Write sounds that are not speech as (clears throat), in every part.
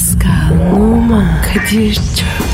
Pascal, Oman, Kadir çok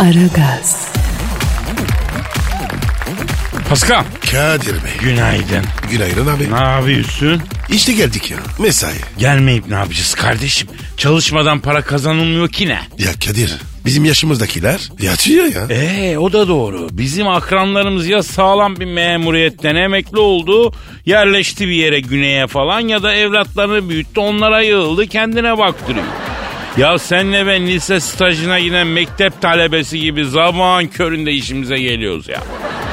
Aragaz, Pascal. Kadir Bey. Günaydın. Günaydın abi. Ne yapıyorsun? İşte geldik ya. Mesai. Gelmeyip ne yapacağız kardeşim? Çalışmadan para kazanılmıyor ki ne? Ya Kadir bizim yaşımızdakiler yatıyor ya. Ee o da doğru. Bizim akranlarımız ya sağlam bir memuriyetten emekli oldu, yerleşti bir yere güneye falan ya da evlatlarını büyüttü, onlara yığıldı, kendine baktırıyor. Ya senle ben lise stajına giden mektep talebesi gibi zaman köründe işimize geliyoruz ya.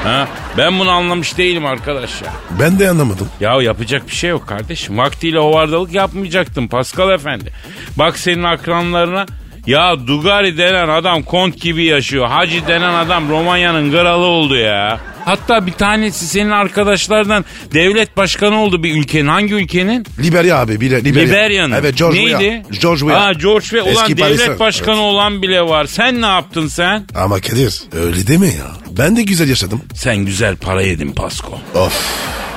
Ha? Ben bunu anlamış değilim arkadaş ya. Ben de anlamadım. Ya yapacak bir şey yok kardeşim. Vaktiyle hovardalık yapmayacaktım Pascal Efendi. Bak senin akranlarına ya Dugari denen adam kont gibi yaşıyor. Hacı denen adam Romanya'nın kralı oldu ya. Hatta bir tanesi senin arkadaşlardan devlet başkanı oldu bir ülkenin. Hangi ülkenin? Liberya abi. Bile, Liberya. Liberya'nın. Evet George Neydi? Weah. George Weah. Aa George Weah. Ulan Eski devlet Paris'e. başkanı Evet. olan bile var. Sen ne yaptın sen? Ama Kadir öyle deme ya. Ben de güzel yaşadım. Sen güzel para yedin Pasko. Of.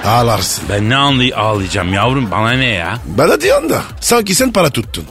Ağlarsın. Ben ne anlay ağlayacağım yavrum bana ne ya? Bana diyorsun da sanki sen para tuttun.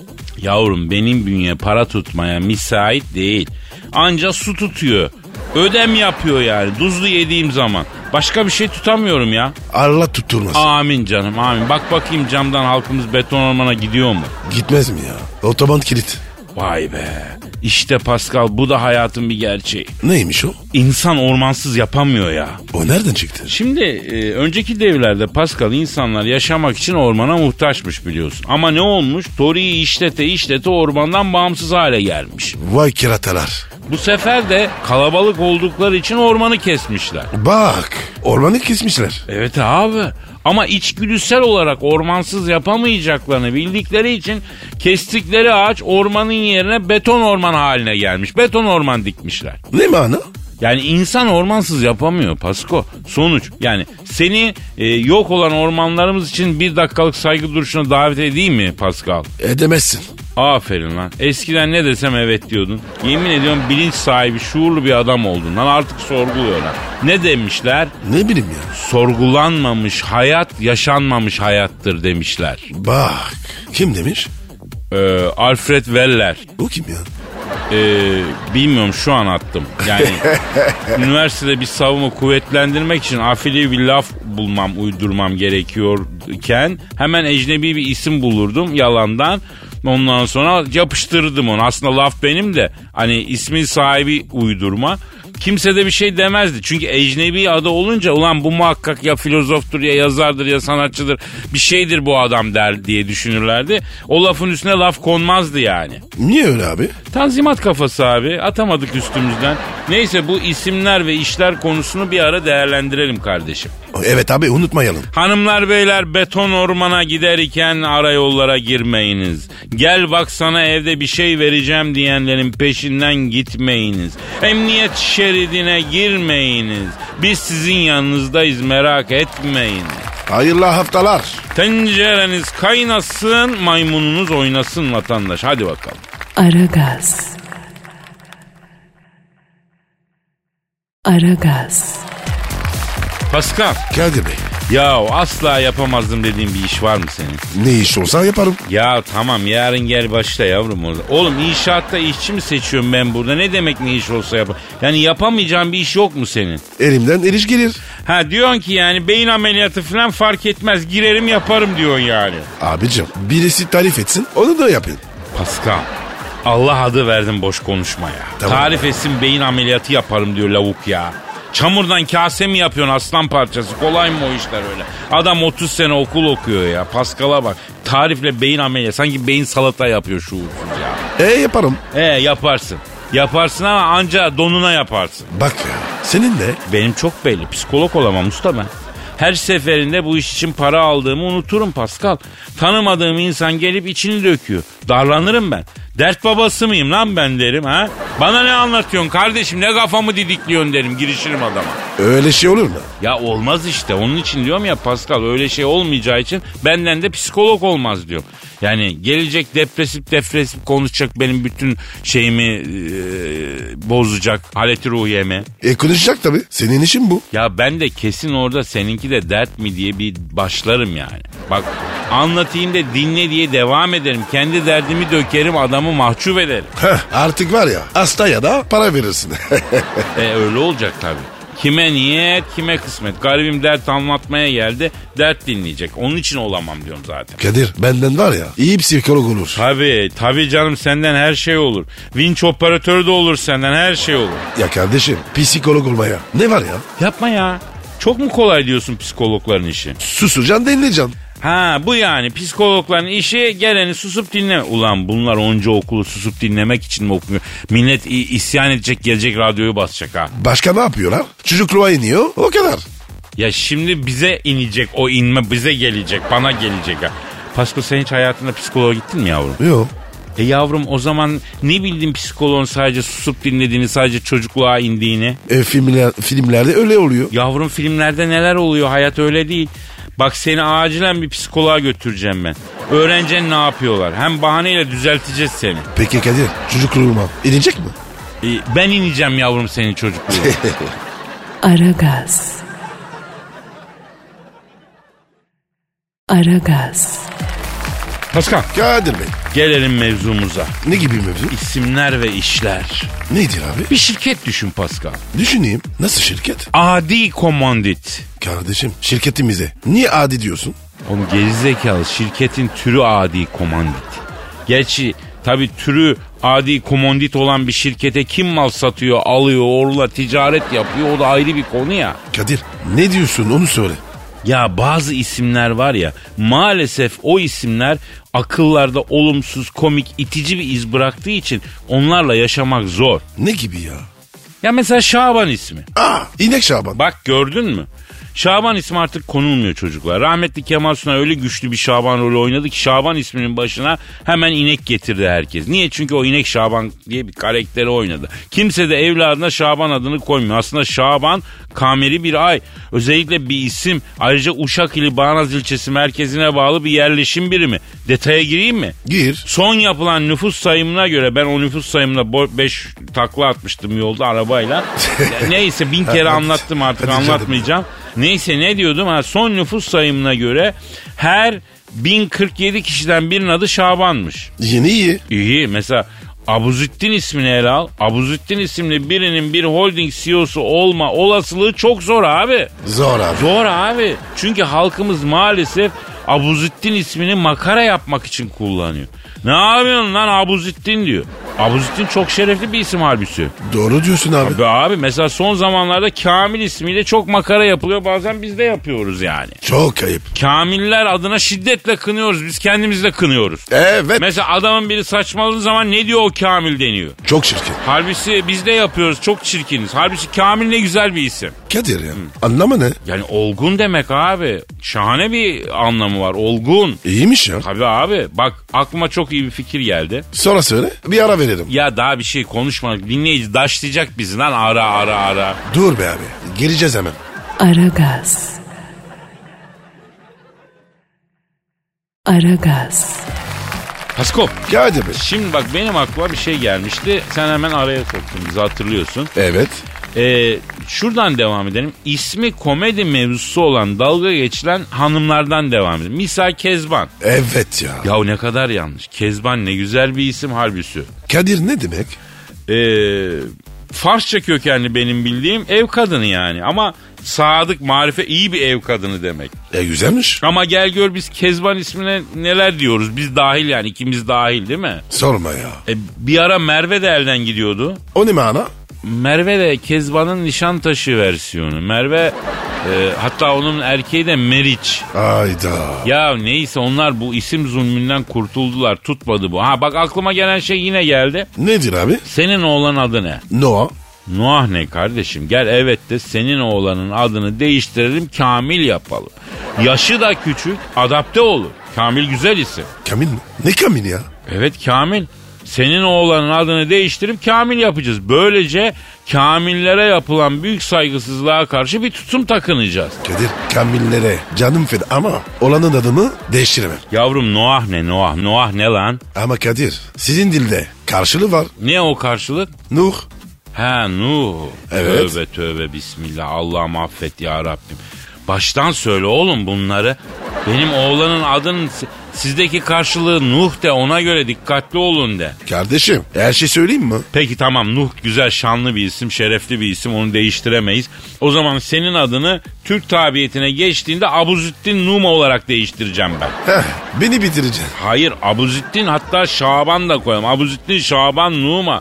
Yavrum benim bünye para tutmaya müsait değil. Anca su tutuyor. Ödem yapıyor yani tuzlu yediğim zaman. Başka bir şey tutamıyorum ya. Allah tutturmasın. Amin canım amin. Bak bakayım camdan halkımız beton ormana gidiyor mu? Gitmez mi ya? Otoban kilit. Vay be. İşte Pascal bu da hayatın bir gerçeği. Neymiş o? İnsan ormansız yapamıyor ya. O nereden çıktı? Şimdi e, önceki devlerde Pascal insanlar yaşamak için ormana muhtaçmış biliyorsun. Ama ne olmuş? Tori'yi işlete işlete ormandan bağımsız hale gelmiş. Vay kiratalar. Bu sefer de kalabalık oldukları için ormanı kesmişler. Bak ormanı kesmişler. Evet abi. Ama içgüdüsel olarak ormansız yapamayacaklarını bildikleri için kestikleri ağaç ormanın yerine beton orman haline gelmiş. Beton orman dikmişler. Ne mana? Yani insan ormansız yapamıyor Pasko. Sonuç yani seni e, yok olan ormanlarımız için bir dakikalık saygı duruşuna davet edeyim mi Pascal? Edemezsin. Aferin lan. Eskiden ne desem evet diyordun. Yemin ediyorum bilinç sahibi, şuurlu bir adam oldun lan. Artık sorguluyor lan. Ne demişler? Ne bileyim ya. Sorgulanmamış hayat, yaşanmamış hayattır demişler. Bak kim demiş? Ee, Alfred Weller. O kim ya? Ee, bilmiyorum şu an attım. Yani (laughs) üniversitede bir savımı kuvvetlendirmek için afili bir laf bulmam, uydurmam gerekiyorken hemen ecnebi bir isim bulurdum yalandan. Ondan sonra yapıştırırdım onu. Aslında laf benim de hani ismin sahibi uydurma. Kimse de bir şey demezdi. Çünkü ecnebi adı olunca ulan bu muhakkak ya filozoftur ya yazardır ya sanatçıdır. Bir şeydir bu adam der diye düşünürlerdi. O lafın üstüne laf konmazdı yani. Niye öyle abi? Tanzimat kafası abi. Atamadık üstümüzden. Neyse bu isimler ve işler konusunu bir ara değerlendirelim kardeşim. Evet abi unutmayalım. Hanımlar beyler beton ormana gider iken ara yollara girmeyiniz. Gel bak sana evde bir şey vereceğim diyenlerin peşinden gitmeyiniz. Emniyet şeridine girmeyiniz. Biz sizin yanınızdayız merak etmeyin. Hayırlı haftalar. Tencereniz kaynasın maymununuz oynasın vatandaş. Hadi bakalım. Aragaz. Aragaz, Pascal. Kadir Bey Ya asla yapamazdım dediğin bir iş var mı senin? ne iş olsa yaparım. Ya tamam yarın gel başla yavrum orada. Oğlum inşaatta işçi mi seçiyorum ben burada? Ne demek ne iş olsa yap. Yani yapamayacağın bir iş yok mu senin? Elimden eriş gelir. Ha diyorsun ki yani beyin ameliyatı falan fark etmez. Girerim yaparım diyorsun yani. Abicim birisi tarif etsin onu da yapın. Pascal. Allah adı verdim boş konuşma ya. Tamam. Tarif etsin beyin ameliyatı yaparım diyor lavuk ya. Çamurdan kase mi yapıyorsun aslan parçası? Kolay mı o işler öyle? Adam 30 sene okul okuyor ya. Pascal'a bak. Tarifle beyin ameliyatı. Sanki beyin salata yapıyor şuursuz ya. E yaparım. E yaparsın. Yaparsın ama anca donuna yaparsın. Bak ya seninle Benim çok belli. Psikolog olamam usta ben. Her seferinde bu iş için para aldığımı unuturum Pascal. Tanımadığım insan gelip içini döküyor. Darlanırım ben. Dert babası mıyım lan ben derim ha? Bana ne anlatıyorsun kardeşim ne kafamı didikliyorsun derim girişirim adama. Öyle şey olur mu? Ya olmaz işte onun için diyorum ya Pascal öyle şey olmayacağı için benden de psikolog olmaz diyorum. Yani gelecek depresif depresif konuşacak benim bütün şeyimi e, bozacak haleti ruhiyemi. E konuşacak tabii. Senin işin bu. Ya ben de kesin orada seninki de dert mi diye bir başlarım yani. Bak anlatayım da dinle diye devam ederim. Kendi derdimi dökerim adamı mahcup ederim. Heh, artık var ya hasta ya da para verirsin. (laughs) E öyle olacak tabii. Kime niyet, kime kısmet. Garibim dert anlatmaya geldi, dert dinleyecek. Onun için olamam diyorum zaten. Kadir benden var ya iyi psikolog olur. Tabii, tabii canım senden her şey olur. Vinç operatörü de olur senden her şey olur. Ya kardeşim psikolog olmaya ne var ya? Yapma ya. Çok mu kolay diyorsun psikologların işi? Susacaksın dinleyeceksin. Ha bu yani psikologların işi geleni susup dinleme. Ulan bunlar onca okulu susup dinlemek için mi okumuyor? Millet isyan edecek gelecek radyoyu basacak ha. Başka ne yapıyorlar? Çocukluğa iniyor o kadar. Ya şimdi bize inecek o inme bize gelecek bana gelecek ha. Pasko sen hiç hayatında psikoloğa gittin mi yavrum? Yok. E yavrum o zaman ne bildin psikoloğun sadece susup dinlediğini sadece çocukluğa indiğini? E, filmler, filmlerde öyle oluyor. Yavrum filmlerde neler oluyor hayat öyle değil. Bak seni acilen bir psikoloğa götüreceğim ben. Öğreneceksin ne yapıyorlar. Hem bahaneyle düzelteceğiz seni. Peki Kadir çocukluğuma inecek mi? E, ben ineceğim yavrum senin çocukluğuna. (laughs) Aragaz. Aragaz. Pascal Kadir Bey gelelim mevzumuza. ne gibi mevzu? İsimler ve işler. Nedir abi? Bir şirket düşün Pascal. Düşüneyim nasıl şirket? Adi komandit. Kardeşim şirketimize niye adi diyorsun? Oğlum gerizekalı şirketin türü adi komandit. Gerçi tabi türü adi komandit olan bir şirkete kim mal satıyor, alıyor, orla ticaret yapıyor o da ayrı bir konu ya. Kadir ne diyorsun onu söyle. Ya bazı isimler var ya maalesef o isimler akıllarda olumsuz, komik, itici bir iz bıraktığı için onlarla yaşamak zor. Ne gibi ya? Ya mesela Şaban ismi. Aa inek Şaban. Bak gördün mü? Şaban ismi artık konulmuyor çocuklar. Rahmetli Kemal Sunal öyle güçlü bir Şaban rolü oynadı ki Şaban isminin başına hemen inek getirdi herkes. Niye? Çünkü o inek Şaban diye bir karakteri oynadı. Kimse de evladına Şaban adını koymuyor. Aslında Şaban kameri bir ay. Özellikle bir isim. Ayrıca Uşak ili Bağnaz ilçesi merkezine bağlı bir yerleşim birimi. Detaya gireyim mi? Gir. Son yapılan nüfus sayımına göre ben o nüfus sayımına 5 takla atmıştım yolda arabayla. (laughs) Neyse bin kere anlattım artık anlatmayacağım. Neyse ne diyordum ha son nüfus sayımına göre her 1047 kişiden birinin adı Şaban'mış. Yeni iyi. İyi mesela Abuzittin ismini ele al. Abuzittin isimli birinin bir holding CEO'su olma olasılığı çok zor abi. Zor abi. Zor abi. Çünkü halkımız maalesef Abuzittin ismini makara yapmak için kullanıyor. Ne yapıyorsun lan Abuzittin diyor. Abuzittin çok şerefli bir isim halbuki. Doğru diyorsun abi. Abi, abi mesela son zamanlarda Kamil ismiyle çok makara yapılıyor. Bazen biz de yapıyoruz yani. Çok ayıp. Kamiller adına şiddetle kınıyoruz. Biz kendimiz de kınıyoruz. Evet. Mesela adamın biri saçmaladığı zaman ne diyor o Kamil deniyor. Çok çirkin. Halbuki biz de yapıyoruz. Çok çirkiniz. Halbuki Kamil ne güzel bir isim. Kadir ya. Anlamı ne? Yani olgun demek abi. Şahane bir anlamı var. Olgun. İyiymiş ya. Tabii abi. Bak aklıma çok iyi bir fikir geldi. Sonra söyle bir ara verelim. Ya daha bir şey konuşmadık. Dinleyici daşlayacak bizi lan ara ara ara. Dur be abi. Geleceğiz hemen. Aragaz. Aragaz. Paskop. Kadir Bey. Şimdi bak benim aklıma bir şey gelmişti. Sen hemen araya soktun bizi hatırlıyorsun. Evet. Ee, şuradan devam edelim. İsmi komedi mevzusu olan dalga geçilen hanımlardan devam edelim. Misal Kezban. Evet ya. Ya ne kadar yanlış. Kezban ne güzel bir isim halbuki. Kadir ne demek? Ee, Farsça kökenli benim bildiğim ev kadını yani. Ama sadık, marife iyi bir ev kadını demek. E güzelmiş. Ama gel gör biz Kezban ismine neler diyoruz. Biz dahil yani ikimiz dahil değil mi? Sorma ya. E, bir ara Merve de elden gidiyordu. O ne mana? Merve de Kezban'ın Nişantaşı versiyonu. Merve e, hatta onun erkeği de Meriç. Ayda. Ya neyse onlar bu isim zulmünden kurtuldular. Tutmadı bu. Ha bak aklıma gelen şey yine geldi. Nedir abi? Senin oğlan adı ne? Noah. Noah ne kardeşim? Gel evet de senin oğlanın adını değiştirelim Kamil yapalım. Yaşı da küçük adapte olur. Kamil güzel isim. Kamil mi? Ne Kamil ya? Evet Kamil. Senin oğlanın adını değiştirip Kamil yapacağız. Böylece Kamillere yapılan büyük saygısızlığa karşı bir tutum takınacağız. Kadir Kamillere canım feda ama olanın adını değiştiremem. Yavrum Noah ne Noah? Noah ne lan? Ama Kadir sizin dilde karşılığı var. Ne o karşılık? Nuh. Ha Nuh. Evet. Tövbe tövbe bismillah. Allah'ım affet ya Rabbim. Baştan söyle oğlum bunları. Benim oğlanın adının sizdeki karşılığı Nuh de ona göre dikkatli olun de. Kardeşim her şey söyleyeyim mi? Peki tamam Nuh güzel şanlı bir isim, şerefli bir isim onu değiştiremeyiz. O zaman senin adını Türk tabiyetine geçtiğinde Abuzüddin Numa olarak değiştireceğim ben. Heh, beni bitireceksin. Hayır Abuzüddin hatta Şaban da koyalım. Abuzüddin Şaban Numa.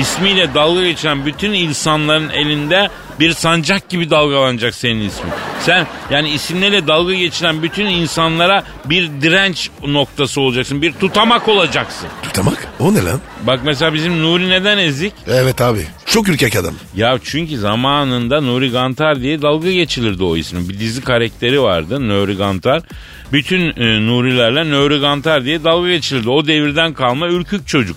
İsmiyle dalga geçen bütün insanların elinde bir sancak gibi dalgalanacak senin ismin. Sen yani isimleriyle dalga geçiren bütün insanlara bir direnç noktası olacaksın. Bir tutamak olacaksın. Tutamak o ne lan? Bak mesela bizim Nuri neden ezik? Evet abi çok ürkek adam. Ya çünkü zamanında Nuri Gantar diye dalga geçilirdi o ismin. Bir dizi karakteri vardı Nuri Gantar. Bütün e, Nurilerle Nuri Gantar diye dalga geçilirdi. O devirden kalma ürkük çocuk.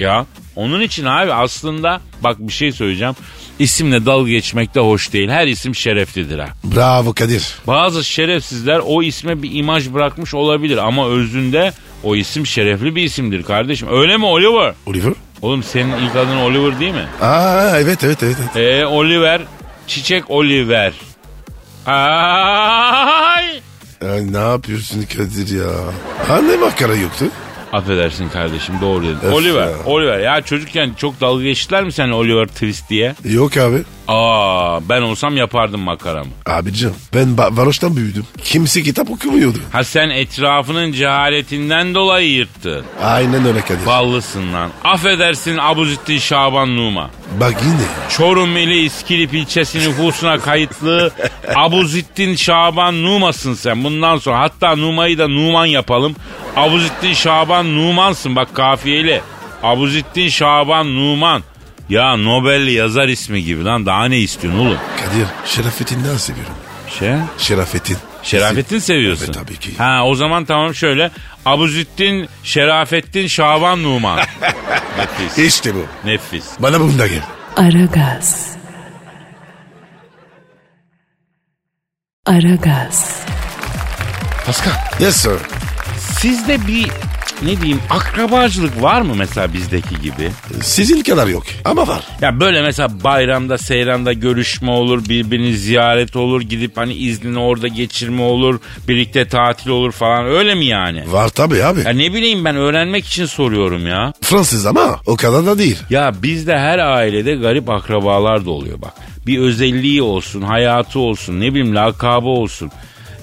Ya onun için abi aslında bak bir şey söyleyeceğim. İsimle dalga geçmek de hoş değil. Her isim şereflidir ha. Bravo Kadir. Bazı şerefsizler o isme bir imaj bırakmış olabilir ama özünde o isim şerefli bir isimdir kardeşim. Öyle mi Oliver? Oliver? Oğlum senin ilk adın Oliver değil mi? Aa evet evet evet. evet. Ee, Oliver, Çiçek Oliver. Ay! Ay, ne yapıyorsun Kadir ya? Anne makara yoktu. Affedersin kardeşim doğru dedin. Öf Oliver, ya. Oliver. Ya çocukken çok dalga geçtiler mi sen Oliver Twist diye? Yok abi. Aa ben olsam yapardım makaramı. Abicim ben ba- varoştan büyüdüm. Kimse kitap okumuyordu. Ha sen etrafının cehaletinden dolayı yırttın. Aynen öyle Kadir. Ballısın lan. Affedersin Abuzittin Şaban Numa. Bak yine. Çorum ili İskilip ilçesi nüfusuna kayıtlı (laughs) Abuzittin Şaban Numa'sın sen. Bundan sonra hatta Numa'yı da Numan yapalım. Abuzittin Şaban Numan'sın bak kafiyeli. Abuzittin Şaban Numan. Ya Nobel'li yazar ismi gibi lan daha ne istiyorsun oğlum? Kadir Şerafettin'den seviyorum. Şey? Şerafettin. Şerafettin seviyorsun. Evet, tabii ki. Ha o zaman tamam şöyle. Abuzittin Şerafettin Şaban Numan. (laughs) Nefis. İşte bu. Nefis. Bana bunu da gel. Aragaz. Aragaz. Pascal. Yes sir. Sizde bir ne diyeyim akrabacılık var mı mesela bizdeki gibi? Sizin kadar yok ama var. Ya böyle mesela bayramda seyranda görüşme olur birbirini ziyaret olur gidip hani iznini orada geçirme olur birlikte tatil olur falan öyle mi yani? Var tabii abi. Ya ne bileyim ben öğrenmek için soruyorum ya. Fransız ama o kadar da değil. Ya bizde her ailede garip akrabalar da oluyor bak. Bir özelliği olsun, hayatı olsun, ne bileyim lakabı olsun.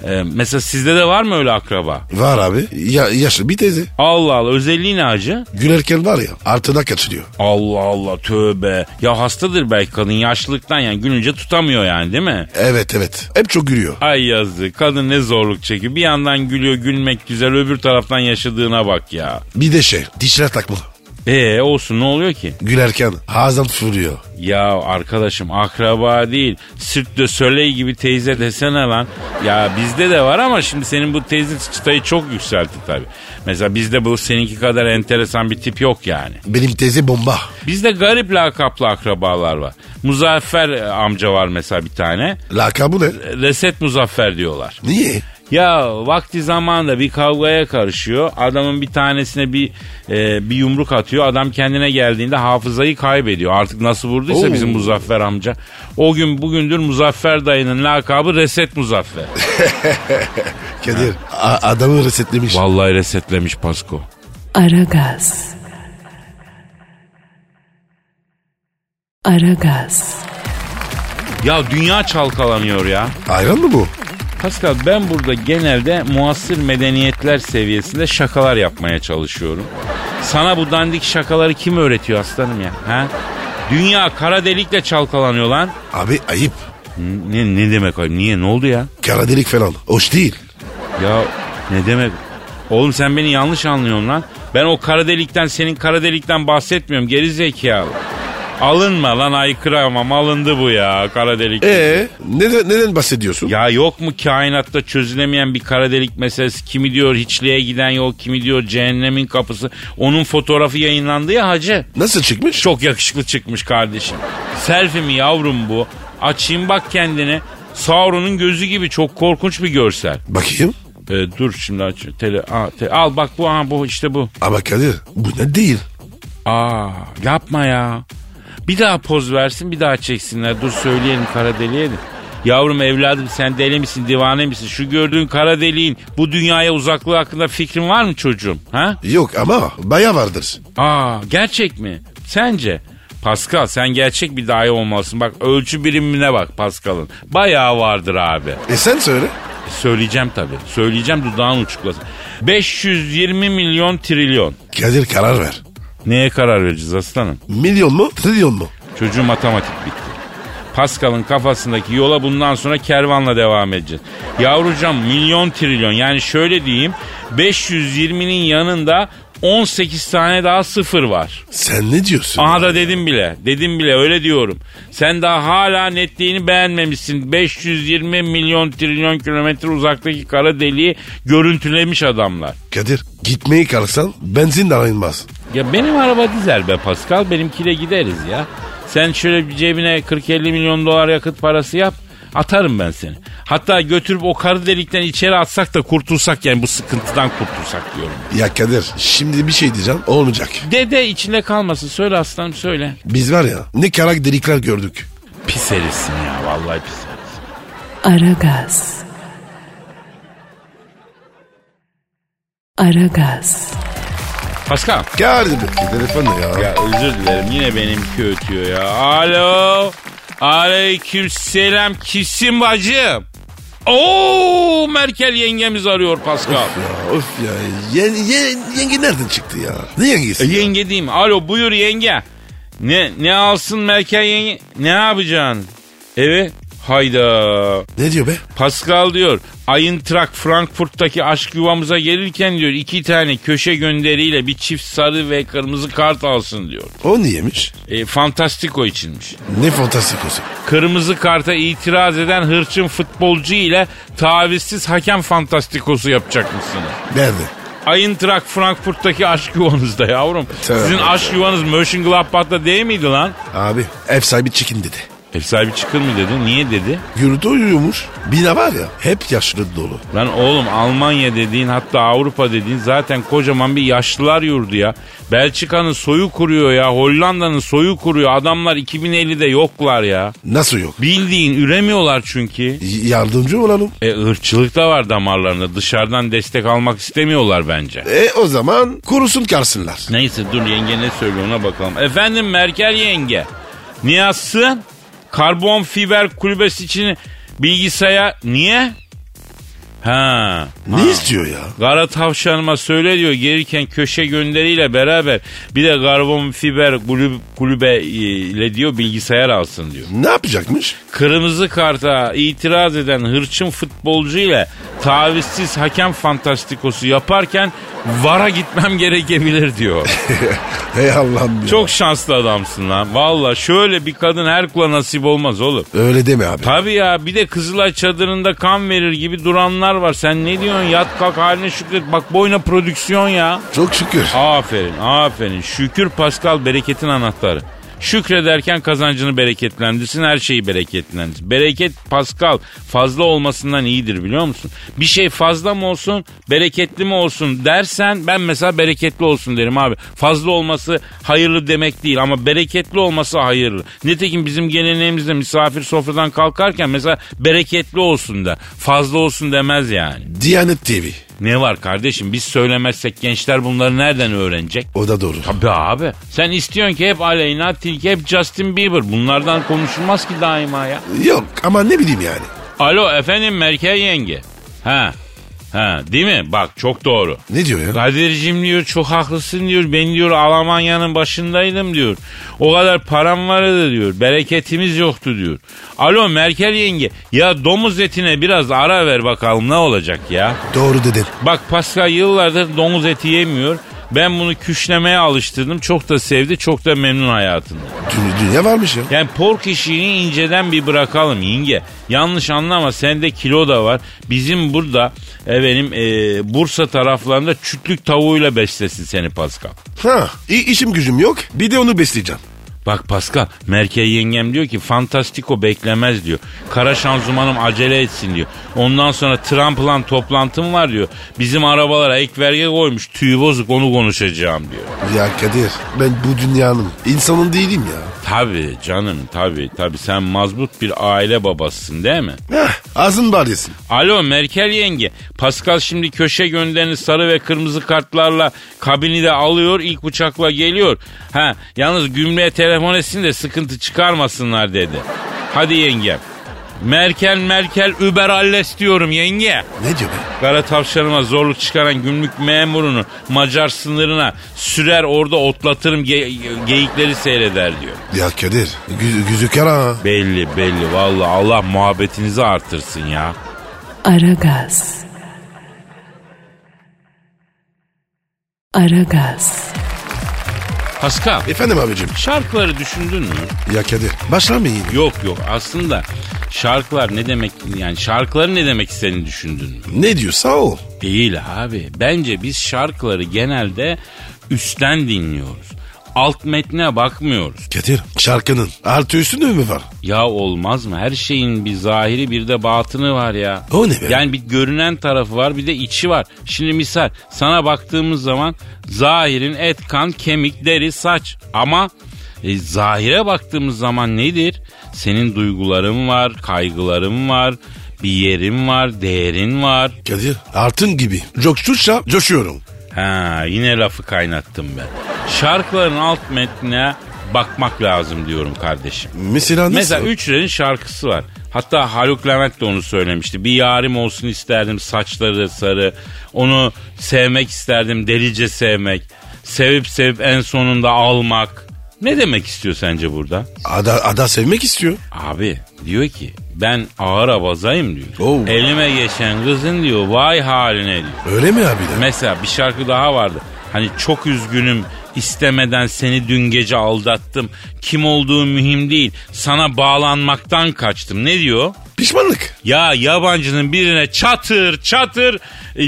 Ee, mesela sizde de var mı öyle akraba? Var abi. Ya, yaşlı bir teyze. Allah Allah özelliği ne acı? Gülerken var ya altına kaçırıyor. Allah Allah tövbe. Ya hastadır belki kadın yaşlılıktan yani gülünce tutamıyor yani değil mi? Evet evet. Hep çok gülüyor. Ay yazık kadın ne zorluk çekiyor. Bir yandan gülüyor gülmek güzel öbür taraftan yaşadığına bak ya. Bir de şey dişler takmalı. Ee olsun ne oluyor ki? Gülerken ağzım fırlıyor. Ya arkadaşım akraba değil. Sirk de Soleil gibi teyze desene lan. Ya bizde de var ama şimdi senin bu teyze çıtayı çok yükseltti tabii. Mesela bizde bu seninki kadar enteresan bir tip yok yani. Benim teyze bomba. Bizde garip lakaplı akrabalar var. Muzaffer e, amca var mesela bir tane. Lakabı ne? Reset Muzaffer diyorlar. Niye? Ya vakti zamanında bir kavgaya karışıyor. Adamın bir tanesine bir e, bir yumruk atıyor. Adam kendine geldiğinde hafızayı kaybediyor. Artık nasıl vurduysa Oo. bizim Muzaffer amca. O gün bugündür Muzaffer dayının lakabı Reset Muzaffer. (laughs) Kadir a- adamı resetlemiş. Vallahi resetlemiş Pasko. Aragaz. Aragaz. Ya dünya çalkalanıyor ya. Ayran mı bu? Pascal ben burada genelde muasır medeniyetler seviyesinde şakalar yapmaya çalışıyorum. Sana bu dandik şakaları kim öğretiyor aslanım ya? Ha? Dünya kara delikle çalkalanıyor lan. Abi ayıp. Ne, ne demek abi? Niye? Ne oldu ya? Kara delik falan. Hoş değil. Ya ne demek? Oğlum sen beni yanlış anlıyorsun lan. Ben o kara delikten senin kara delikten bahsetmiyorum. Geri zekalı. Alınma lan aykıramam alındı bu ya kara delik. Ee, neden, neden bahsediyorsun? Ya yok mu kainatta çözülemeyen bir kara delik meselesi? Kimi diyor hiçliğe giden yol, kimi diyor cehennemin kapısı. Onun fotoğrafı yayınlandı ya hacı. Nasıl çıkmış? Çok yakışıklı çıkmış kardeşim. Selfie mi yavrum bu? Açayım bak kendine. Sauron'un gözü gibi çok korkunç bir görsel. Bakayım. Ee, dur şimdi aç. Tele, aa, te- al bak bu aha, bu işte bu. Ama Kadir bu ne değil. Aa yapma ya. Bir daha poz versin bir daha çeksinler. Dur söyleyelim kara deliğe de. Yavrum evladım sen deli misin divane misin? Şu gördüğün kara deliğin bu dünyaya uzaklığı hakkında fikrin var mı çocuğum? Ha? Yok ama baya vardır. Aa gerçek mi? Sence? Pascal sen gerçek bir dahi olmalısın. Bak ölçü birimine bak Pascal'ın. Bayağı vardır abi. E sen söyle. Söyleyeceğim tabii. Söyleyeceğim dudağın uçuklasın. 520 milyon trilyon. Kadir karar ver. Neye karar vereceğiz aslanım? Milyon mu trilyon mu? Çocuğun matematik bitti. Pascal'ın kafasındaki yola bundan sonra kervanla devam edeceğiz. Yavrucam milyon trilyon yani şöyle diyeyim 520'nin yanında 18 tane daha sıfır var. Sen ne diyorsun? Aha da dedim bile. Dedim bile öyle diyorum. Sen daha hala netliğini beğenmemişsin. 520 milyon trilyon kilometre uzaktaki kara deliği görüntülemiş adamlar. Kadir gitmeyi kalksan benzin de alınmaz. Ya benim araba dizel be Pascal. Benimkiyle gideriz ya. Sen şöyle bir cebine 40-50 milyon dolar yakıt parası yap. Atarım ben seni. Hatta götürüp o karı delikten içeri atsak da kurtulsak yani bu sıkıntıdan kurtulsak diyorum. Ya Kadir şimdi bir şey diyeceğim olmayacak. Dede içinde kalmasın. Söyle aslanım söyle. Biz var ya ne karak delikler gördük. Pis herifsin ya vallahi pis herifsin. Aragaz. Aragaz. Pascal. Geldi be telefon ya? Ya özür dilerim yine benimki ötüyor ya. Alo. Aleyküm selam kimsin bacım? Oo Merkel yengemiz arıyor Pascal. Ya of ya Yen, yen, yenge nereden çıktı ya? Ne yengesi? E, ya? yenge mi? Alo buyur yenge. Ne ne alsın Merkel yenge? Ne yapacaksın? Evet. Hayda. Ne diyor be? Pascal diyor Eintracht Frankfurt'taki aşk yuvamıza gelirken diyor iki tane köşe gönderiyle bir çift sarı ve kırmızı kart alsın diyor. O niyemiş? E, Fantastiko içinmiş. Ne fantastik olsun. Kırmızı karta itiraz eden hırçın futbolcu ile tavizsiz hakem fantastikosu yapacak mısınız? Nerede? Eintracht Frankfurt'taki aşk yuvanızda yavrum. Tabii. Sizin aşk yuvanız Mönchengladbach'ta değil miydi lan? Abi ev sahibi çekin dedi. Ev sahibi çıkın mı dedi? Niye dedi? Yurtta uyuyormuş. Bina var ya hep yaşlı dolu. Lan oğlum Almanya dediğin hatta Avrupa dediğin zaten kocaman bir yaşlılar yurdu ya. Belçika'nın soyu kuruyor ya. Hollanda'nın soyu kuruyor. Adamlar 2050'de yoklar ya. Nasıl yok? Bildiğin üremiyorlar çünkü. Y- Yardımcı olalım. E ırkçılık da var damarlarında. Dışarıdan destek almak istemiyorlar bence. E o zaman kurusun karsınlar. Neyse dur yenge ne söylüyor ona bakalım. Efendim Merkel yenge. Niyazsın? Karbon fiber kulübesi için bilgisayar... Niye? Ha. Ne istiyor ya? Kara tavşanıma söyle diyor gelirken köşe gönderiyle beraber bir de karbon fiber kulübe, kulübe ile diyor bilgisayar alsın diyor. Ne yapacakmış? Kırmızı karta itiraz eden hırçın futbolcu ile tavizsiz hakem fantastikosu yaparken VAR'a gitmem gerekebilir diyor. (laughs) Hey Allah'ım ya. Çok şanslı adamsın lan. Valla şöyle bir kadın her kula nasip olmaz oğlum. Öyle deme abi. Tabii ya bir de Kızılay çadırında kan verir gibi duranlar var. Sen ne diyorsun yat kalk haline şükret. Bak boyuna prodüksiyon ya. Çok şükür. Aferin aferin. Şükür Pascal bereketin anahtarı. Şükrederken kazancını bereketlendirsin her şeyi bereketlendirsin. Bereket Pascal fazla olmasından iyidir biliyor musun? Bir şey fazla mı olsun bereketli mi olsun dersen ben mesela bereketli olsun derim abi. Fazla olması hayırlı demek değil ama bereketli olması hayırlı. Nitekim bizim geleneğimizde misafir sofradan kalkarken mesela bereketli olsun da fazla olsun demez yani. Diyanet TV. Ne var kardeşim biz söylemezsek gençler bunları nereden öğrenecek? O da doğru. Tabii abi. Sen istiyorsun ki hep Aleyna Tilki, hep Justin Bieber. Bunlardan konuşulmaz ki daima ya. Yok ama ne bileyim yani. Alo efendim Merkel yenge. Ha. Ha değil mi? Bak çok doğru. Ne diyor ya? Kadir'cim diyor çok haklısın diyor. Ben diyor Almanya'nın başındaydım diyor. O kadar param vardı diyor. Bereketimiz yoktu diyor. Alo Merkel yenge. Ya domuz etine biraz ara ver bakalım ne olacak ya. Doğru dedin. Bak Pascal yıllardır domuz eti yemiyor. Ben bunu küşlemeye alıştırdım. Çok da sevdi, çok da memnun hayatında. Dü- dünya varmış ya. Yani pork işini inceden bir bırakalım yenge. Yanlış anlama sende kilo da var. Bizim burada efendim e, Bursa taraflarında çütlük tavuğuyla beslesin seni Pascal. Ha, i- işim gücüm yok. Bir de onu besleyeceğim. Bak Pascal Merkel yengem diyor ki fantastiko beklemez diyor. Kara şanzımanım acele etsin diyor. Ondan sonra Trump'la toplantım var diyor. Bizim arabalara ek vergi koymuş tüyü bozuk onu konuşacağım diyor. Ya Kadir ben bu dünyanın insanın değilim ya. Tabii canım tabii tabii sen mazbut bir aile babasısın değil mi? Heh, ağzın bal yesin. Alo Merkel yenge. Pascal şimdi köşe gönderini sarı ve kırmızı kartlarla kabini de alıyor. ilk uçakla geliyor. Ha yalnız gümrüğe telefon etsin de sıkıntı çıkarmasınlar dedi. Hadi yengem. Merkel Merkel Uber alles diyorum yenge. Ne diyor be? Kara tavşanıma zorluk çıkaran gümrük memurunu Macar sınırına sürer orada otlatırım ge- geyikleri seyreder diyor. Ya Kadir gü- yüzü kara ha. Belli belli vallahi Allah muhabbetinizi artırsın ya. Aragaz. Aragaz. Pascal Efendim abicim. şarkıları düşündün mü? Ya Kadir başlamayın. Yok yok aslında şarkılar ne demek yani şarkıları ne demek istediğini düşündün mü? Ne diyor sağ ol. Değil abi. Bence biz şarkıları genelde üstten dinliyoruz. Alt metne bakmıyoruz. Kadir şarkının artı üstünde mü var? Ya olmaz mı? Her şeyin bir zahiri bir de batını var ya. O ne be? Yani bir görünen tarafı var bir de içi var. Şimdi misal sana baktığımız zaman zahirin et, kan, kemik, deri, saç. Ama e, zahire baktığımız zaman nedir? Senin duyguların var, kaygıların var, bir yerin var, değerin var. Kadir altın gibi. Coştukça coşuyorum. Ha yine lafı kaynattım ben. Şarkıların alt metnine bakmak lazım diyorum kardeşim. Mesela nasıl? Mesela Üçler'in şarkısı var. Hatta Haluk Levent de onu söylemişti. Bir yarim olsun isterdim saçları sarı. Onu sevmek isterdim delice sevmek. Sevip sevip en sonunda almak. Ne demek istiyor sence burada? Ada, ada sevmek istiyor. Abi diyor ki ben ağır abazayım diyor. Oo. Elime geçen kızın diyor vay haline diyor. Öyle mi abi? de? Mesela bir şarkı daha vardı. Hani çok üzgünüm istemeden seni dün gece aldattım. Kim olduğu mühim değil. Sana bağlanmaktan kaçtım. Ne diyor? Pişmanlık. Ya yabancının birine çatır çatır e,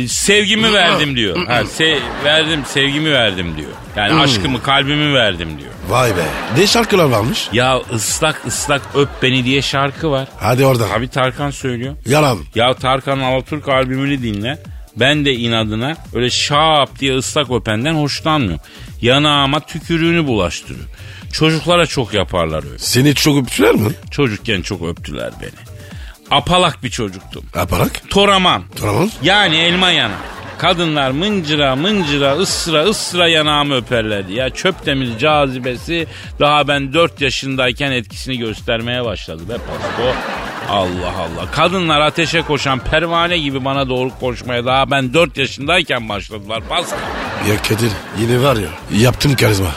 e, sevgimi verdim diyor. Ha, se- verdim sevgimi verdim diyor. Yani aşkımı kalbimi verdim diyor. Vay be. Ne şarkılar varmış? Ya ıslak ıslak öp beni diye şarkı var. Hadi orada. Abi Tarkan söylüyor. Yalan. Ya Tarkan Alaturk albümünü dinle. Ben de inadına öyle şap diye ıslak öpenden hoşlanmıyorum. Yanağıma tükürüğünü bulaştırıyor. Çocuklara çok yaparlar öyle. Seni çok öptüler mi? Çocukken çok öptüler beni. Apalak bir çocuktum. Yaparak. Toraman. Tamam. Yani elma yana. Kadınlar mıncıra mıncıra ısıra ısıra yanağımı öperlerdi. Ya çöp demir cazibesi daha ben 4 yaşındayken etkisini göstermeye başladı be Pasko. Allah Allah. Kadınlar ateşe koşan pervane gibi bana doğru koşmaya daha ben 4 yaşındayken başladılar Pasko. Ya Kadir yine var ya yaptın karizma.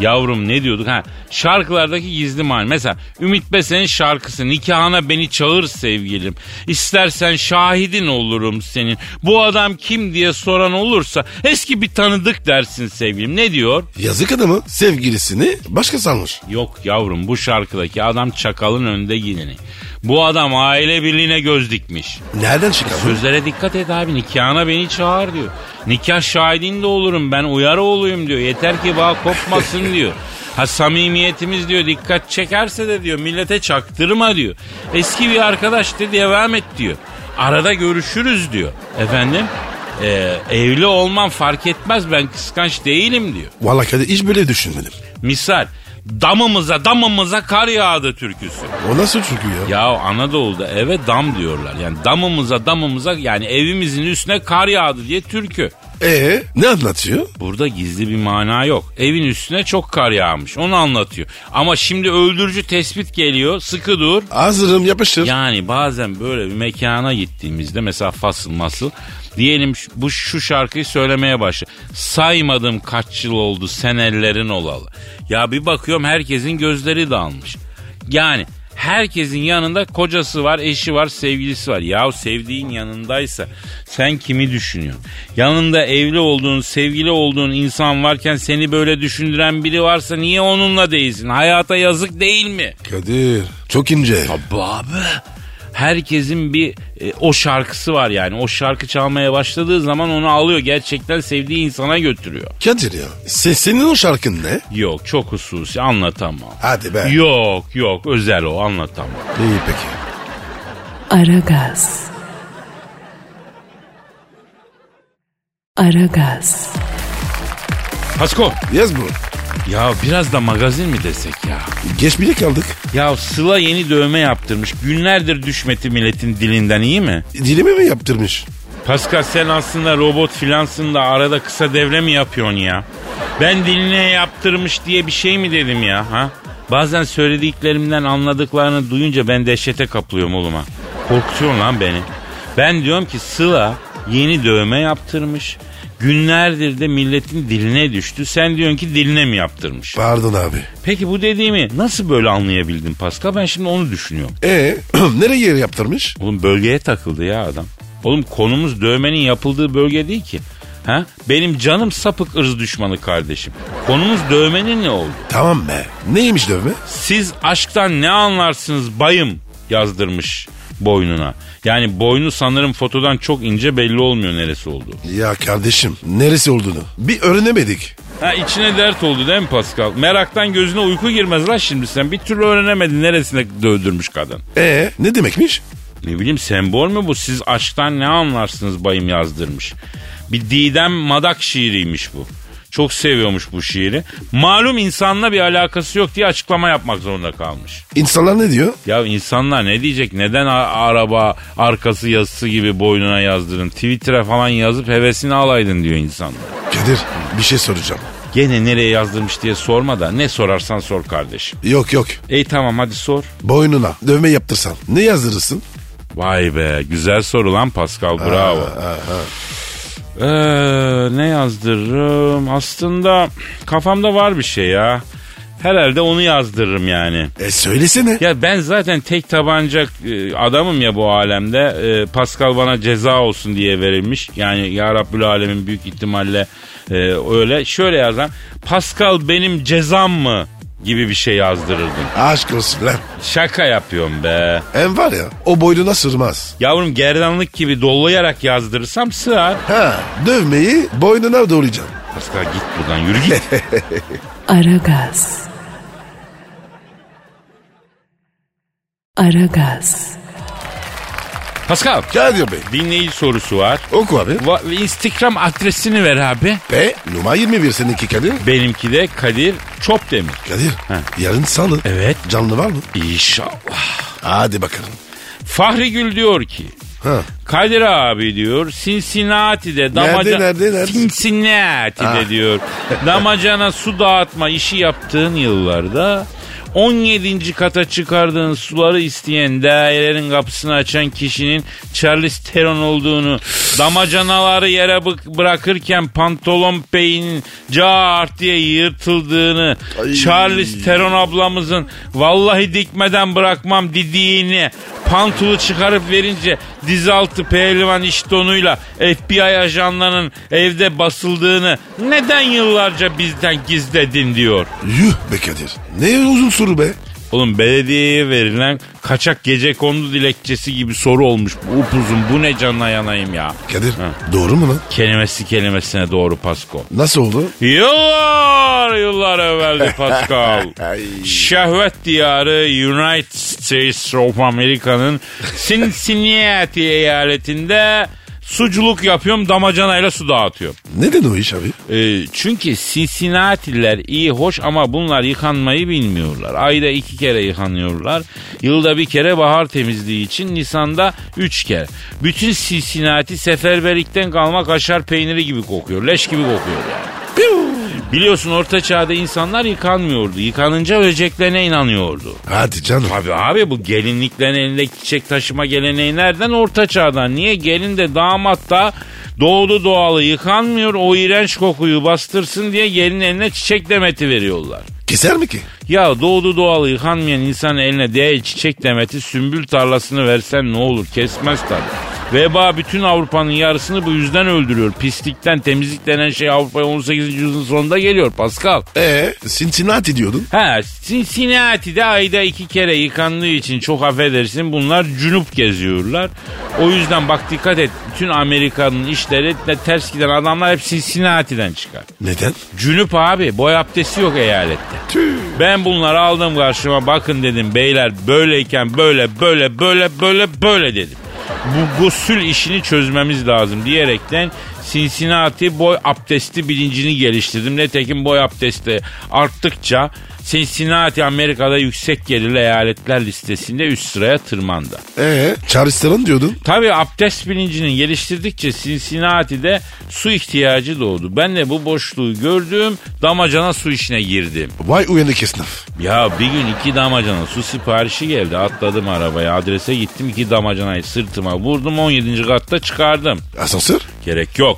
Yavrum ne diyorduk ha? Şarkılardaki gizli mal. Mesela Ümit Besen'in şarkısı Nikahına beni çağır sevgilim. İstersen şahidin olurum senin. Bu adam kim diye soran olursa eski bir tanıdık dersin sevgilim. Ne diyor? Yazık adamı sevgilisini başka sanmış. Yok yavrum bu şarkıdaki adam çakalın önünde gideni. Bu adam aile birliğine göz dikmiş. Nereden çıkardın? Sözlere dikkat et abi nikahına beni çağır diyor. Nikah şahidinde olurum ben uyarı olayım diyor. Yeter ki bağ kopmasın diyor. (laughs) Ha samimiyetimiz diyor dikkat çekerse de diyor millete çaktırma diyor. Eski bir arkadaş de devam et diyor. Arada görüşürüz diyor. Efendim e, evli olmam fark etmez ben kıskanç değilim diyor. Vallahi Kadir hiç böyle düşünmedim. Misal damımıza damımıza kar yağdı türküsü. O nasıl çünkü ya? Ya Anadolu'da eve dam diyorlar. Yani damımıza damımıza yani evimizin üstüne kar yağdı diye türkü. Ee ne anlatıyor? Burada gizli bir mana yok. Evin üstüne çok kar yağmış. Onu anlatıyor. Ama şimdi öldürücü tespit geliyor. Sıkı dur. Hazırım yapıştır. Yani bazen böyle bir mekana gittiğimizde mesela fasıl masıl diyelim bu şu şarkıyı söylemeye başla. Saymadım kaç yıl oldu sen ellerin olalı. Ya bir bakıyorum herkesin gözleri dağılmış. Yani Herkesin yanında kocası var, eşi var, sevgilisi var. Ya sevdiğin yanındaysa sen kimi düşünüyorsun? Yanında evli olduğun, sevgili olduğun insan varken seni böyle düşündüren biri varsa niye onunla değilsin? Hayata yazık değil mi? Kadir çok ince. Tabii abi. Herkesin bir e, o şarkısı var yani. O şarkı çalmaya başladığı zaman onu alıyor. Gerçekten sevdiği insana götürüyor. Kadir ya se- senin o şarkın ne? Yok çok hususi anlatamam. Hadi be. Yok yok özel o anlatamam. İyi peki. Aragaz. Aragaz. Pasko Yaz bu. Ya biraz da magazin mi desek ya? Geç bile kaldık. Ya Sıla yeni dövme yaptırmış. Günlerdir düşmeti milletin dilinden iyi mi? Dilimi mi yaptırmış? Pascal sen aslında robot filansın da arada kısa devre mi yapıyorsun ya? Ben diline yaptırmış diye bir şey mi dedim ya ha? Bazen söylediklerimden anladıklarını duyunca ben dehşete kapılıyorum oğlum ha. Korkutuyorsun lan beni. Ben diyorum ki Sıla yeni dövme yaptırmış. Günlerdir de milletin diline düştü. Sen diyorsun ki diline mi yaptırmış? Pardon abi. Peki bu dediğimi nasıl böyle anlayabildin Pascal? Ben şimdi onu düşünüyorum. E (clears throat) nereye yaptırmış? Oğlum bölgeye takıldı ya adam. Oğlum konumuz dövmenin yapıldığı bölge değil ki. Ha? Benim canım sapık ırz düşmanı kardeşim. Konumuz dövmenin ne oldu? Tamam be. Neymiş dövme? Siz aşktan ne anlarsınız bayım yazdırmış boynuna. Yani boynu sanırım fotodan çok ince belli olmuyor neresi olduğu. Ya kardeşim neresi olduğunu bir öğrenemedik. Ha içine dert oldu değil mi Pascal? Meraktan gözüne uyku girmez lan şimdi sen. Bir türlü öğrenemedin neresine dövdürmüş kadın. E ne demekmiş? Ne bileyim sembol mü bu? Siz aşktan ne anlarsınız bayım yazdırmış. Bir Didem Madak şiiriymiş bu. Çok seviyormuş bu şiiri. Malum insanla bir alakası yok diye açıklama yapmak zorunda kalmış. İnsanlar ne diyor? Ya insanlar ne diyecek? Neden araba arkası yazısı gibi boynuna yazdırın? Twitter'a falan yazıp hevesini alaydın diyor insanlar. Kadir bir şey soracağım. Gene nereye yazdırmış diye sorma da ne sorarsan sor kardeşim. Yok yok. Ey tamam hadi sor. Boynuna dövme yaptırsan ne yazdırırsın? Vay be güzel soru lan Pascal bravo. Ee, ne yazdırırım? Aslında kafamda var bir şey ya. Herhalde onu yazdırırım yani. E söylesene. Ya ben zaten tek tabanca e, adamım ya bu alemde. E, Pascal bana ceza olsun diye verilmiş. Yani ya Rabbül Alemin büyük ihtimalle e, öyle. Şöyle yazan. Pascal benim cezam mı? Gibi bir şey yazdırırdım. Aşk olsun lan. Şaka yapıyorum be. Hem var ya o boynuna sırmaz. Yavrum gerdanlık gibi dollayarak yazdırırsam sığar. Ha dövmeyi boynuna doğrayacağım. Pascal git buradan yürü git. (laughs) Aragaz. Aragaz. Pascal Kadir Bey dinleyici sorusu var. oku abi. Va- Instagram adresini ver abi. Ve numara 21 seninki Kadir. Benimki de Kadir Çopdemir. Kadir yarın salı. Evet. Canlı var mı? İnşallah. Hadi bakalım. Fahri Gül diyor ki Ha. Kadir abi diyor Cincinnati'de damaca... nerede, nerede? Cincinnati'de Ha. diyor (laughs) damacana su dağıtma işi yaptığın yıllarda 17. kata çıkardığın suları isteyen dairelerin kapısını açan kişinin Charles Theron olduğunu, damacanaları yere bırakırken pantolon peyinin cart diye yırtıldığını, Ay. Charles Theron ablamızın vallahi dikmeden bırakmam dediğini, pantolu çıkarıp verince dizaltı pehlivan iş donuyla FBI ajanlarının evde basıldığını neden yıllarca bizden gizledin diyor. Yuh be Kadir. Ne uzun soru be. Oğlum belediyeye verilen kaçak gece kondu dilekçesi gibi soru olmuş. Bu upuzun bu ne canına yanayım ya. Kadir doğru mu lan? Kelimesi kelimesine doğru Pasko. Nasıl oldu? Yıllar yıllar evveldi Pascal. (laughs) Şehvet diyarı United States of America'nın Cincinnati eyaletinde suculuk yapıyorum damacanayla su dağıtıyorum. Neden o iş abi? Ee, çünkü Cincinnati'liler iyi hoş ama bunlar yıkanmayı bilmiyorlar. Ayda iki kere yıkanıyorlar. Yılda bir kere bahar temizliği için Nisan'da üç kere. Bütün Cincinnati seferberlikten kalma kaşar peyniri gibi kokuyor. Leş gibi kokuyor yani. Biliyorsun orta çağda insanlar yıkanmıyordu. Yıkanınca öleceklerine inanıyordu. Hadi canım. Tabii abi bu gelinliklerin elinde çiçek taşıma geleneği nereden? Orta çağdan. Niye? Gelin de damat da doğdu doğalı yıkanmıyor. O iğrenç kokuyu bastırsın diye gelin eline çiçek demeti veriyorlar. Keser mi ki? Ya doğdu doğalı yıkanmayan insanın eline değil çiçek demeti sümbül tarlasını versen ne olur kesmez tabii. Veba bütün Avrupa'nın yarısını bu yüzden öldürüyor. Pislikten temizlik denen şey Avrupa'ya 18. yüzyılın sonunda geliyor Pascal. Ee, Cincinnati diyordun. Ha Cincinnati'de ayda iki kere yıkandığı için çok affedersin bunlar cunup geziyorlar. O yüzden bak dikkat et bütün Amerika'nın işleri de ters giden adamlar hep Cincinnati'den çıkar. Neden? Cunup abi boy abdesti yok eyalette. Tüh. Ben bunları aldım karşıma bakın dedim beyler böyleyken böyle böyle böyle böyle böyle dedim. Bu gusül işini çözmemiz lazım diyerekten Cincinnati boy abdesti bilincini geliştirdim. Netekim boy abdesti arttıkça Cincinnati Amerika'da yüksek gelirli eyaletler listesinde üst sıraya tırmandı. Ee, Charleston diyordun. Tabii abdest bilincini geliştirdikçe Cincinnati'de su ihtiyacı doğdu. Ben de bu boşluğu gördüm damacana su işine girdim. Vay uyanık esnaf. Ya bir gün iki damacana su siparişi geldi. Atladım arabaya adrese gittim iki damacanayı sırtıma vurdum 17. katta çıkardım. Asansör? Gerek yok.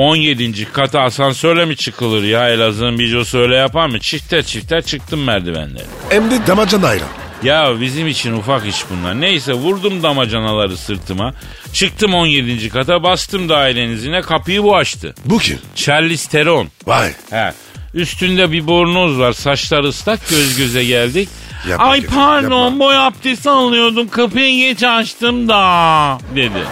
17. kata asansörle mi çıkılır ya Elazığ'ın bicosu öyle yapar mı? Çifter çifter çıktım merdivenleri. Hem de damacana ayran. Ya bizim için ufak iş bunlar. Neyse vurdum damacanaları sırtıma. Çıktım 17. kata bastım dairenizine kapıyı bu açtı. Bu kim? Charlize Theron. Vay. He. Üstünde bir bornoz var. Saçlar ıslak göz göze geldik. Yapma Ay Kadir, pardon yapma. boy abdesti alıyordum. Kapıyı geç açtım da dedi.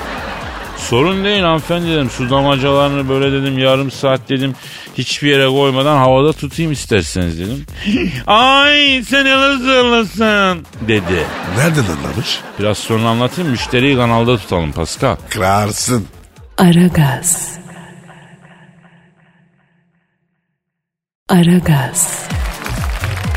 Sorun değil hanımefendi dedim. Su damacalarını böyle dedim yarım saat dedim. Hiçbir yere koymadan havada tutayım isterseniz dedim. (laughs) Ay sen Elazığlısın dedi. Nereden anlamış? Biraz sonra anlatayım müşteriyi kanalda tutalım Pascal. Kırarsın. Aragaz. Aragaz.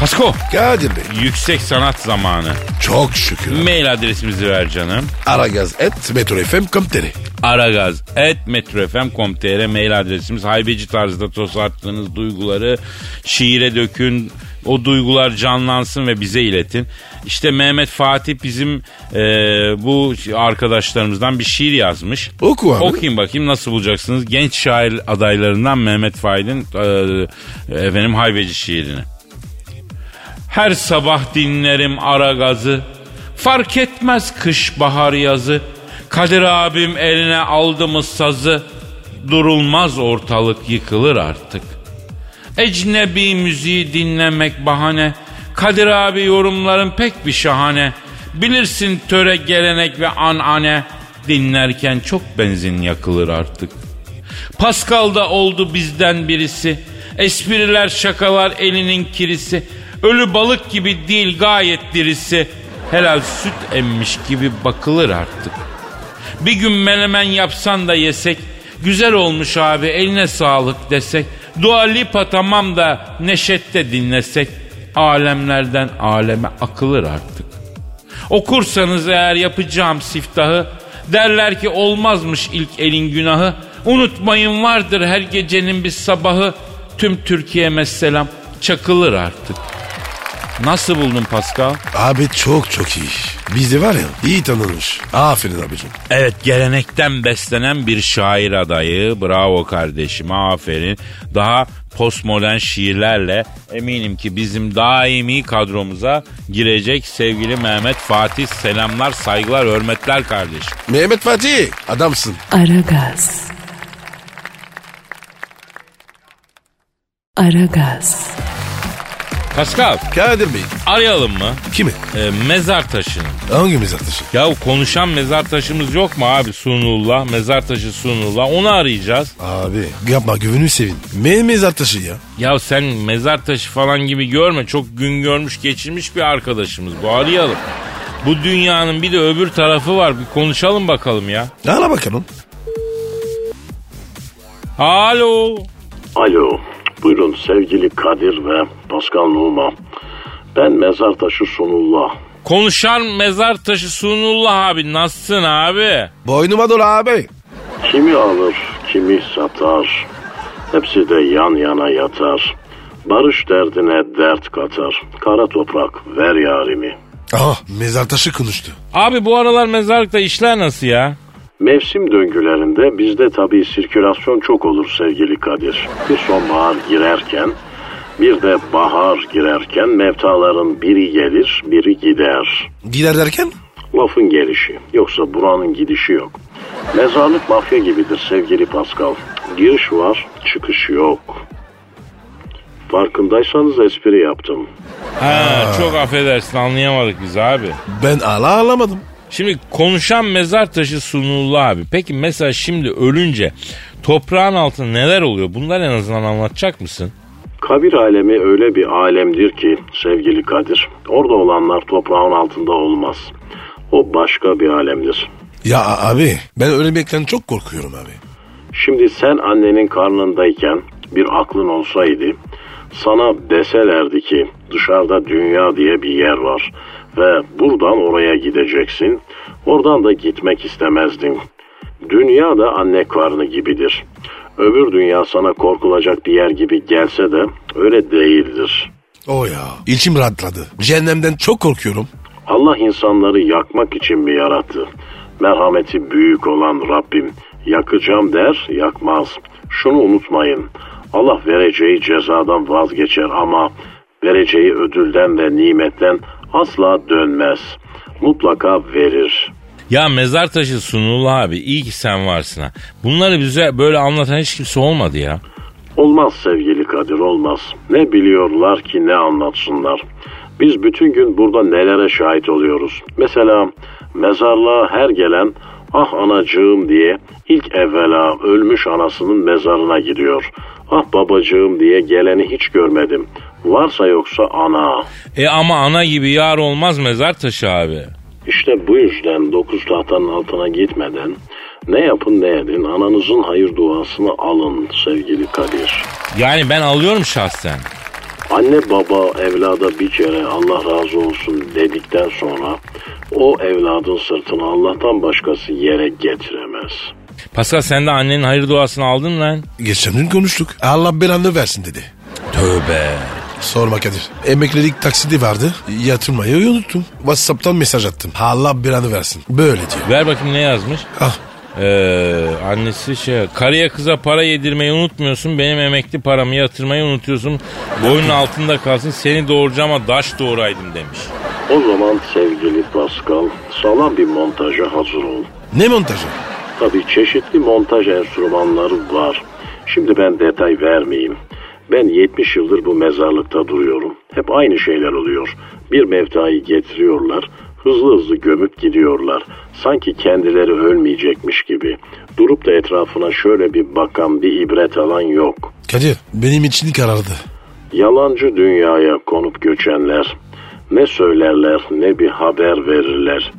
Pasko Kadir Bey. yüksek sanat zamanı. Çok şükür. Mail adresimizi ver canım. Aragaz et metrofm.com.tr Aragaz et metrofm.com.tr mail adresimiz. Haybeci tarzda tosarttığınız duyguları şiire dökün. O duygular canlansın ve bize iletin. İşte Mehmet Fatih bizim e, bu arkadaşlarımızdan bir şiir yazmış. Oku abi. Okuyun bakayım nasıl bulacaksınız. Genç şair adaylarından Mehmet Faik'in e, efendim haybeci şiirini. Her sabah dinlerim ara gazı. Fark etmez kış bahar yazı. Kadir abim eline aldı mı sazı. Durulmaz ortalık yıkılır artık. Ecnebi müziği dinlemek bahane. Kadir abi yorumların pek bir şahane. Bilirsin töre gelenek ve anane. Dinlerken çok benzin yakılır artık. Pascal da oldu bizden birisi. Espriler şakalar elinin kirisi. Ölü balık gibi değil gayet dirisi. Helal süt emmiş gibi bakılır artık. Bir gün menemen yapsan da yesek. Güzel olmuş abi eline sağlık desek. Dua Lipa tamam da neşette dinlesek. Alemlerden aleme akılır artık. Okursanız eğer yapacağım siftahı derler ki olmazmış ilk elin günahı. Unutmayın vardır her gecenin bir sabahı. Tüm Türkiye'me selam çakılır artık. Nasıl buldun Pascal? Abi çok çok iyi. Bizi var ya iyi tanınmış. Aferin abicim. Evet gelenekten beslenen bir şair adayı. Bravo kardeşim aferin. Daha postmodern şiirlerle eminim ki bizim daimi kadromuza girecek sevgili Mehmet Fatih. Selamlar, saygılar, hürmetler kardeşim. Mehmet Fatih adamsın. Aragaz. Aragaz. Pascal Kadir Bey. arayalım mı? Kimi? Ee, mezar taşını. Hangi mezar taşı? Ya konuşan mezar taşımız yok mu abi Sunullah? Mezar taşı Sunullah. Onu arayacağız. Abi yapma güvünü sevin. Ne mezar taşı ya? Ya sen mezar taşı falan gibi görme. Çok gün görmüş geçirmiş bir arkadaşımız. Bu arayalım. Bu dünyanın bir de öbür tarafı var. Bir konuşalım bakalım ya. Ara bakalım. Alo. Alo, buyurun sevgili Kadir ve Pascal Numa. Ben mezar taşı Sunullah. Konuşan mezar taşı Sunullah abi. Nasılsın abi? Boynuma dolu abi. Kimi alır, kimi satar. Hepsi de yan yana yatar. Barış derdine dert katar. Kara toprak ver yarimi. Aha mezar taşı konuştu. Abi bu aralar mezarlıkta işler nasıl ya? Mevsim döngülerinde bizde tabii sirkülasyon çok olur sevgili Kadir. Bir sonbahar girerken Bir de bahar girerken mevtaların biri gelir, biri gider. Gider derken? Lafın gelişi. Yoksa buranın gidişi yok. Mezarlık mafya gibidir sevgili Pascal. Giriş var, çıkış yok. Farkındaysanız espri yaptım. Ha, çok affedersin anlayamadık biz abi. Ben ala alamadım. Şimdi konuşan mezar taşı Sunullah abi. Peki mesela şimdi ölünce toprağın altında neler oluyor? Bunlar en azından anlatacak mısın? Kabir alemi öyle bir alemdir ki sevgili Kadir. Orada olanlar toprağın altında olmaz. O başka bir alemdir. Ya abi ben ölmekten çok korkuyorum abi. Şimdi sen annenin karnındayken bir aklın olsaydı sana deselerdi ki dışarıda dünya diye bir yer var ve buradan oraya gideceksin. Oradan da gitmek istemezdin. Dünya da anne karnı gibidir. Öbür dünya sana korkulacak bir yer gibi gelse de öyle değildir. O ya. İçim rahatladı. Cehennemden çok korkuyorum. Allah insanları yakmak için mi yarattı? Merhameti büyük olan Rabbim yakacağım der, yakmaz. Şunu unutmayın. Allah vereceği cezadan vazgeçer ama vereceği ödülden ve nimetten asla dönmez. Mutlaka verir. Ya mezar taşı Sunullah abi iyi ki sen varsın ha. Bunları bize böyle anlatan hiç kimse olmadı ya. Olmaz sevgili Kadir olmaz. Ne biliyorlar ki ne anlatsınlar. Biz bütün gün burada nelere şahit oluyoruz. Mesela mezarlığa her gelen ah anacığım diye ilk evvela ölmüş anasının mezarına gidiyor. Ah babacığım diye geleni hiç görmedim. Varsa yoksa ana. E ama ana gibi yar olmaz mezar taşı abi. İşte bu yüzden dokuz tahtanın altına gitmeden ne yapın ne edin ananızın hayır duasını alın sevgili Kadir. Yani ben alıyorum şahsen. Anne baba evlada bir kere Allah razı olsun dedikten sonra o evladın sırtını Allah'tan başkası yere getiremez. Pascal sen de annenin hayır duasını aldın lan. Geçen gün konuştuk. Allah belanı versin dedi. Tövbe. Sorma Kadir. Emeklilik taksidi vardı. Yatırmayı unuttum. Whatsapp'tan mesaj attım. Allah belanı versin. Böyle diyor. Ver bakayım ne yazmış. Ah Ee, annesi şey karıya kıza para yedirmeyi unutmuyorsun benim emekli paramı yatırmayı unutuyorsun boynun altında kalsın seni doğuracağıma daş doğuraydım demiş. O zaman sevgili Pascal sağlam bir montaja hazır ol. ne montajı? Tabii çeşitli montaj enstrümanları var. Şimdi ben detay vermeyeyim. Ben 70 yıldır bu mezarlıkta duruyorum. Hep aynı şeyler oluyor. Bir mevtayı getiriyorlar, hızlı hızlı gömüp gidiyorlar. Sanki kendileri ölmeyecekmiş gibi. Durup da etrafına şöyle bir bakan, bir ibret alan yok. Kadir benim için karardı. Yalancı dünyaya konup göçenler ne söylerler ne bir haber verirler.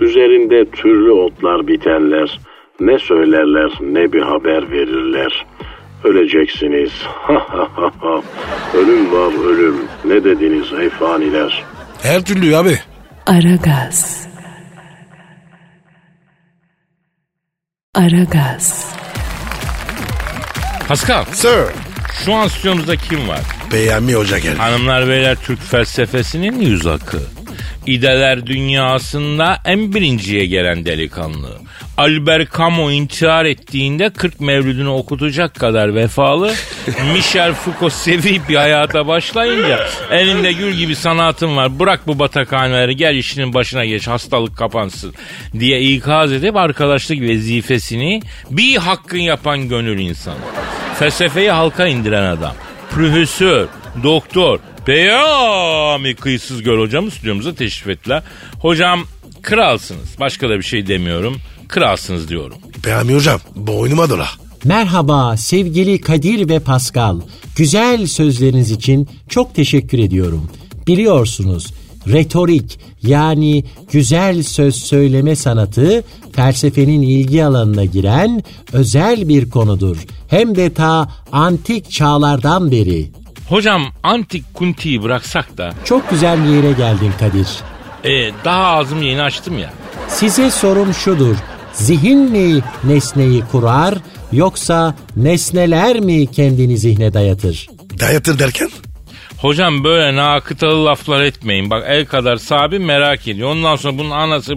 Üzerinde türlü otlar bitenler ne söylerler ne bir haber verirler. Öleceksiniz. (laughs) ölüm var ölüm. Ne dediniz ey faniler? Her türlü abi. Aragaz. Aragaz. Pascal Sir. şu an stüdyomuzda kim var? Peyami Hoca geldi. Hanımlar beyler Türk felsefesinin yüz akı. İdeler dünyasında en birinciye gelen delikanlı. Albert Camus intihar ettiğinde 40 mevlüdünü okutacak kadar vefalı. (laughs) Michel Foucault sevip bir hayata başlayınca elinde gül gibi sanatın var. Bırak bu batakhaneleri gel işinin başına geç hastalık kapansın diye ikaz edip arkadaşlık vazifesini bir hakkın yapan gönül insanı. Felsefeyi halka indiren adam. Profesör, doktor, Peyami kıyısız göl hocamı stüdyomuza teşrif ettiler. Hocam kralsınız. Başka da bir şey demiyorum. Kralsınız diyorum. Peyami Hocam boynuma dola. Merhaba sevgili Kadir ve Pascal. Güzel sözleriniz için çok teşekkür ediyorum. Biliyorsunuz retorik yani güzel söz söyleme sanatı felsefenin ilgi alanına giren özel bir konudur. Hem de ta antik çağlardan beri. Hocam antik kuntiyi bıraksak da Çok güzel bir yere geldin Kadir. e, daha ağzımı yeni açtım ya. Size sorum şudur. Zihin mi nesneyi kurar yoksa nesneler mi kendini zihne dayatır? Dayatır derken? Hocam böyle nakıtalı laflar etmeyin. Bak el kadar sahibi merak ediyor. Ondan sonra bunun anası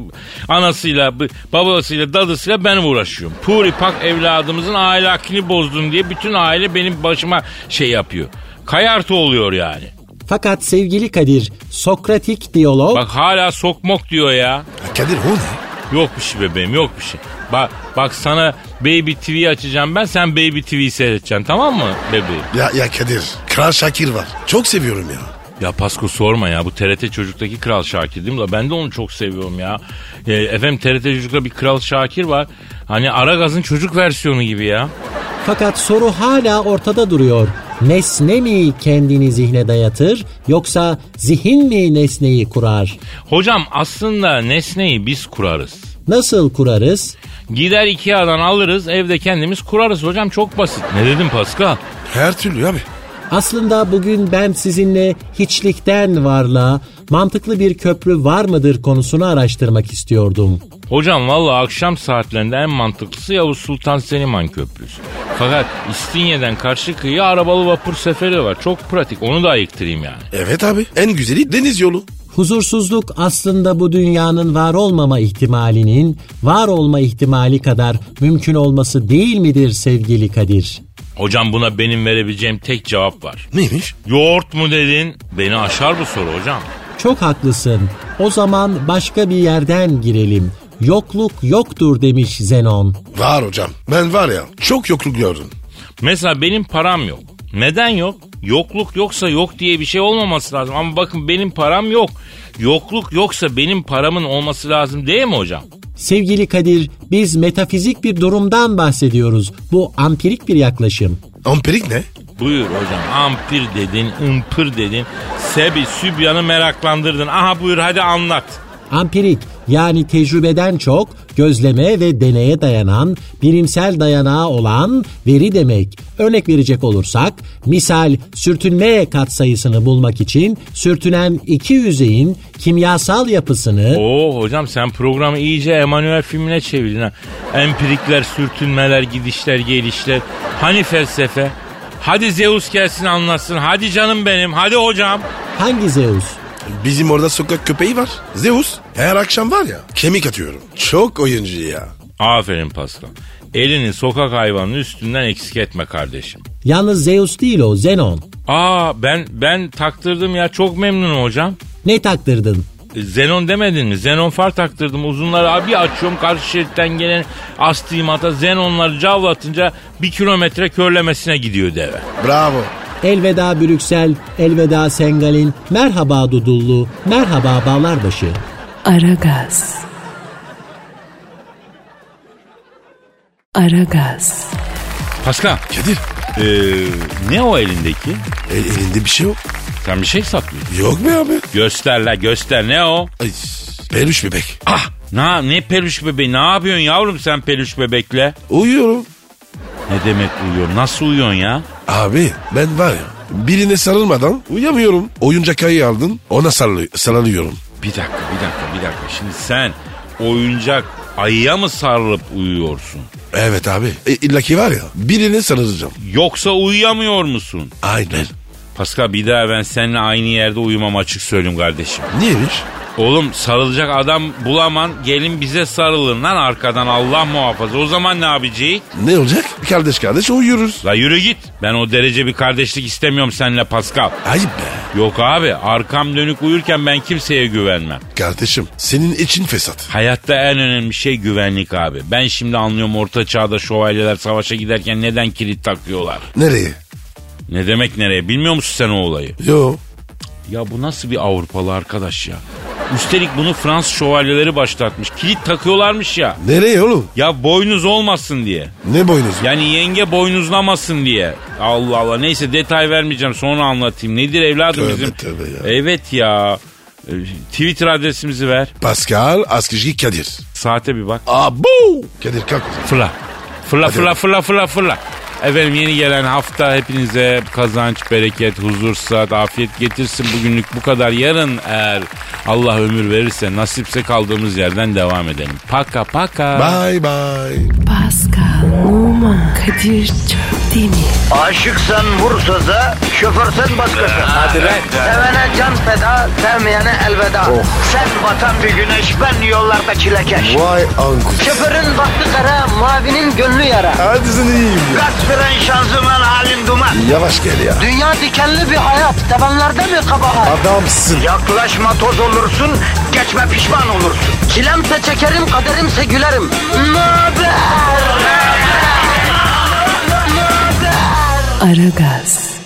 anasıyla, babasıyla, dadısıyla ben uğraşıyorum. Puri pak evladımızın ahlakini bozdun diye bütün aile benim başıma şey yapıyor. Kayartı oluyor yani. Fakat sevgili Kadir, Sokratik diyalog Bak hala sokmok diyor ya. Ya Kadir o ne? Yok bir şey bebeğim yok bir şey. Bak, bak sana Baby TV açacağım ben sen Baby TV'yi seyredeceksin tamam mı bebeğim? Ya, ya Kadir. Kral Şakir var. Çok seviyorum ya. Ya Pasko sorma ya bu TRT Çocuk'taki Kral Şakir değil mi? Ben de onu çok seviyorum ya. E, efendim TRT Çocuk'ta bir Kral Şakir var. Hani Aragaz'ın çocuk versiyonu gibi ya. Fakat soru hala ortada duruyor. Nesne mi kendini zihne dayatır yoksa zihin mi nesneyi kurar? Hocam aslında nesneyi biz kurarız. Nasıl kurarız? Gider Ikea'dan alırız evde kendimiz kurarız hocam çok basit. Ne dedim Pascal? Her türlü abi. Aslında bugün ben sizinle hiçlikten varlığa mantıklı bir köprü var mıdır konusunu araştırmak istiyordum. Hocam valla akşam saatlerinde en mantıklısı Yavuz Sultan Selim Han Köprüsü. Fakat İstinye'den karşı kıyıya arabalı vapur seferi var. Çok pratik onu da ayıktırayım yani. Evet abi. En güzeli deniz yolu. Huzursuzluk aslında bu dünyanın var olmama ihtimalinin var olma ihtimali kadar mümkün olması değil midir sevgili Kadir? Hocam buna benim verebileceğim tek cevap var. Neymiş? Yoğurt mu dedin? Beni aşar bu soru hocam. Çok haklısın. O zaman başka bir yerden girelim. Yokluk yoktur demiş Zenon. Var hocam. Ben var ya çok yokluk gördüm. Mesela benim param yok. Neden yok? Yokluk yoksa yok diye bir şey olmaması lazım. Ama bakın benim param yok. Yokluk yoksa benim paramın olması lazım değil mi hocam? Sevgili Kadir, biz metafizik bir durumdan bahsediyoruz. Bu ampirik bir yaklaşım. Amperik ne? Buyur hocam ampir dedin, ımpır dedin. Sebi, Sübyan'ı meraklandırdın. Aha buyur hadi anlat. Ampirik yani tecrübeden çok gözleme ve deneye dayanan, bilimsel dayanağı olan veri demek. Örnek verecek olursak, misal sürtünme katsayısını bulmak için sürtünen iki yüzeyin kimyasal yapısını Oo hocam sen programı iyice Emanuel filmine çevirdin ha. Empirikler, sürtünmeler, gidişler, gelişler. Hani felsefe? Hadi Zeus gelsin anlatsın. Hadi canım benim. Hadi hocam. hangi Zeus? Bizim orada sokak köpeği var. Zeus. Her akşam var ya kemik atıyorum. Çok oyuncu ya. Aferin Pascal. Elini sokak hayvanının üstünden eksik etme kardeşim. Yalnız Zeus değil o, Zenon. Aa ben ben taktırdım ya çok memnunum hocam. Ne taktırdın? Zenon demedin mi? Zenon far taktırdım. Uzunları abi açıyorum. Karşı şeritten gelen astigmata Zenonları cavlatınca bir kilometre körlemesine gidiyor deve. Bravo. Elveda Brüksel, elveda Sengal'in, merhaba Dudullu, merhaba Bağlarbaşı. Aragaz. Aragaz. Pascal. Kadir. e, ne o elindeki? El, elinde bir şey yok. Sen bir şey saklıyorsun. Yok be abi. Göster la göster ne o? Ay, peluş bebek. Ah na, ne peluş bebeği ne yapıyorsun yavrum sen peluş bebekle? Uyuyorum. Ne demek uyuyor nasıl uyuyorsun ya? Abi ben var ya birine sarılmadan uyamıyorum. Oyuncak ayı aldın ona sarılı, sarılıyorum. Bir dakika bir dakika bir dakika şimdi sen oyuncak ayıya mı sarılıp uyuyorsun? Evet abi. E, illa ki var ya birine sarılacağım. Yoksa uyuyamıyor musun? Aynen. Pascal bir daha ben seninle aynı yerde uyumam açık söyleyeyim kardeşim. Niyeymiş? Oğlum sarılacak adam bulaman gelin bize sarılın lan arkadan Allah muhafaza. O zaman ne yapacağız? Ne olacak? Kardeş kardeş uyuyoruz. La yürü git. Ben o derece bir kardeşlik istemiyorum seninle Pascal. Ayıp be. Yok abi arkam dönük uyurken ben kimseye güvenmem. Kardeşim senin için fesat. Hayatta en önemli şey güvenlik abi. Ben şimdi anlıyorum orta çağda şövalyeler savaşa giderken neden kilit takıyorlar. Nereye? Ne demek nereye bilmiyor musun sen o olayı? Yo. Ya bu nasıl bir Avrupalı arkadaş ya? Üstelik bunu Fransız şövalyeleri başlatmış. Kilit takıyorlarmış ya. Nereye oğlum? Ya boynuz olmasın diye. Ne boynuzu? Yani yenge boynuzlamasın diye. Allah Allah neyse detay vermeyeceğim sonra anlatayım. Nedir evladım Tövbe bizim? tövbe ya. Evet ya. Ee, Twitter adresimizi ver. Pascal Askışgi Kadir. Saate bir bak. Abo. Kadir kalk. Fırla. Fırla Hadi fırla fırla fırla fırla. Efendim yeni gelen hafta hepinize kazanç, bereket, huzur, sıhhat, afiyet getirsin. Bugünlük bu kadar. Yarın eğer Allah ömür verirse nasipse kaldığımız yerden devam edelim. Paka paka. Bye bye. Pascal, Oman, Kadir çok Demir. Aşıksan vursa da, şoförsen başkasın. Hadi lan. Sevene can feda, sevmeyene elveda. Sen batan bir güneş, ben yollarda çilekeş. Vay anku. Şoförün baktı kara, mavinin gönlü yara. Hadi sen iyiyim ya. Kasperen şanzıman halin duman. Yavaş gel ya. Dünya dikenli bir hayat, sevenlerde mi kabahar? Adamsın. Yaklaşma toz olursun, geçme pişman olursun. Çilemse çekerim, kaderimse gülerim. Möber! Aragaz.